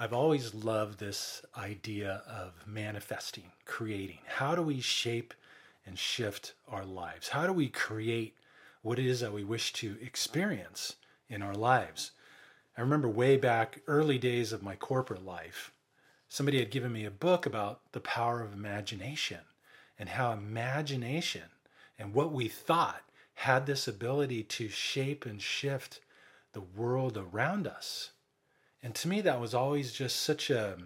I've always loved this idea of manifesting, creating. How do we shape and shift our lives? How do we create what it is that we wish to experience in our lives? I remember way back early days of my corporate life, somebody had given me a book about the power of imagination and how imagination and what we thought had this ability to shape and shift the world around us. And to me that was always just such a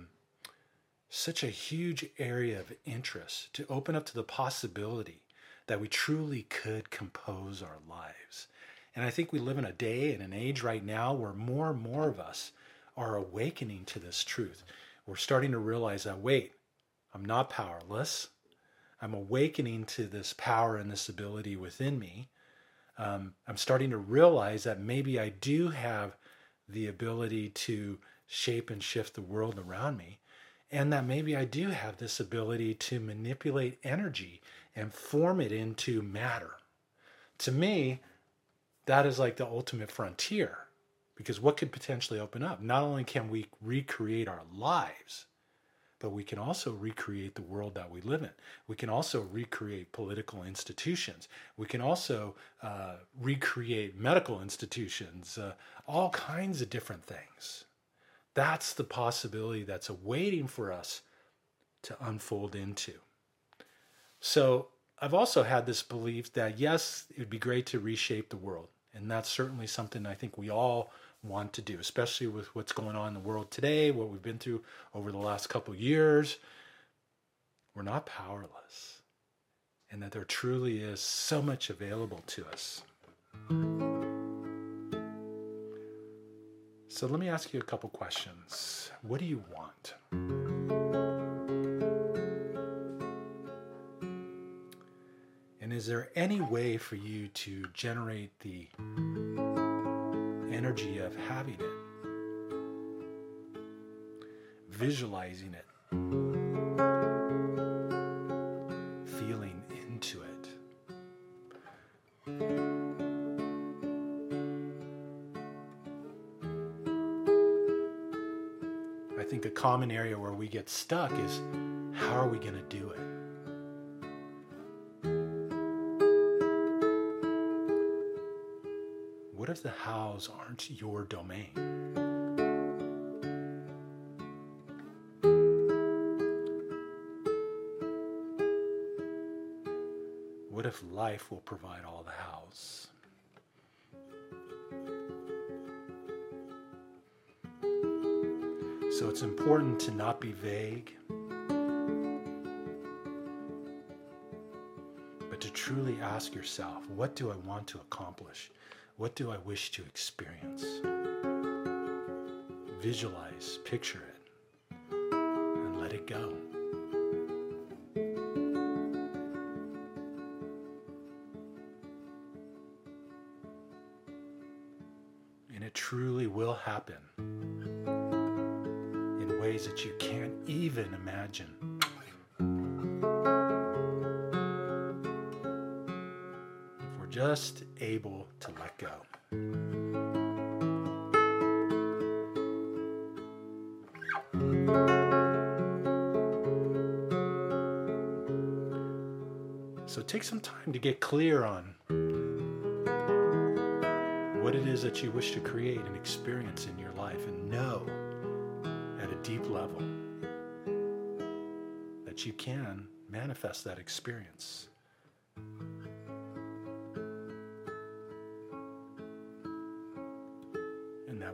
such a huge area of interest to open up to the possibility that we truly could compose our lives. And I think we live in a day and an age right now where more and more of us are awakening to this truth. We're starting to realize that, wait, I'm not powerless. I'm awakening to this power and this ability within me. Um, I'm starting to realize that maybe I do have the ability to shape and shift the world around me and that maybe I do have this ability to manipulate energy and form it into matter. To me, that is like the ultimate frontier because what could potentially open up? Not only can we recreate our lives, but we can also recreate the world that we live in. We can also recreate political institutions. We can also uh, recreate medical institutions, uh, all kinds of different things. That's the possibility that's awaiting for us to unfold into. So I've also had this belief that yes, it would be great to reshape the world. And that's certainly something I think we all want to do, especially with what's going on in the world today, what we've been through over the last couple years. We're not powerless, and that there truly is so much available to us. So let me ask you a couple questions. What do you want? And is there any way for you to generate the energy of having it? Visualizing it? Feeling into it. I think a common area where we get stuck is how are we going to do it? What if the hows aren't your domain? What if life will provide all the hows? So it's important to not be vague, but to truly ask yourself what do I want to accomplish? What do I wish to experience? Visualize, picture it, and let it go. And it truly will happen in ways that you can't even imagine. Just able So take some time to get clear on what it is that you wish to create and experience in your life and know at a deep level that you can manifest that experience.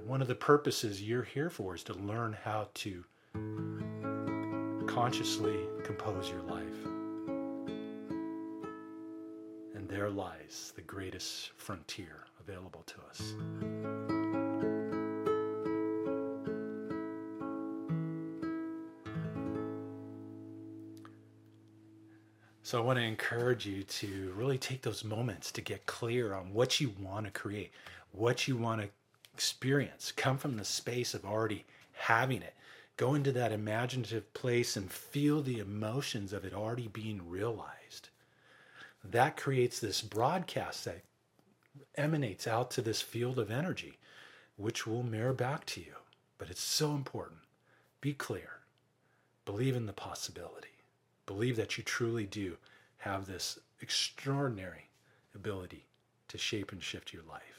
One of the purposes you're here for is to learn how to consciously compose your life. And there lies the greatest frontier available to us. So I want to encourage you to really take those moments to get clear on what you want to create, what you want to experience. Come from the space of already having it. Go into that imaginative place and feel the emotions of it already being realized. That creates this broadcast that emanates out to this field of energy, which will mirror back to you. But it's so important be clear. Believe in the possibility. Believe that you truly do have this extraordinary ability to shape and shift your life.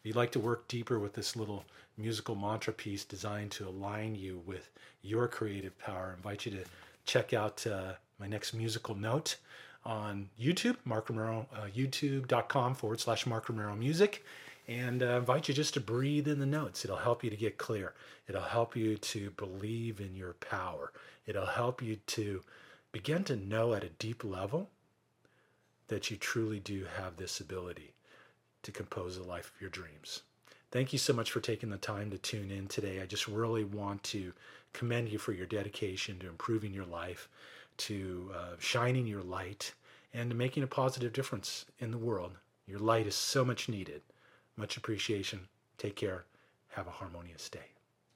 If you'd like to work deeper with this little musical mantra piece designed to align you with your creative power, I invite you to check out uh, my next musical note on YouTube, Mark Romero, uh, youtube.com forward slash Mark Romero Music. And uh, invite you just to breathe in the notes. It'll help you to get clear. It'll help you to believe in your power. It'll help you to begin to know at a deep level that you truly do have this ability to compose the life of your dreams. Thank you so much for taking the time to tune in today. I just really want to commend you for your dedication to improving your life, to uh, shining your light, and to making a positive difference in the world. Your light is so much needed. Much appreciation. Take care. Have a harmonious day.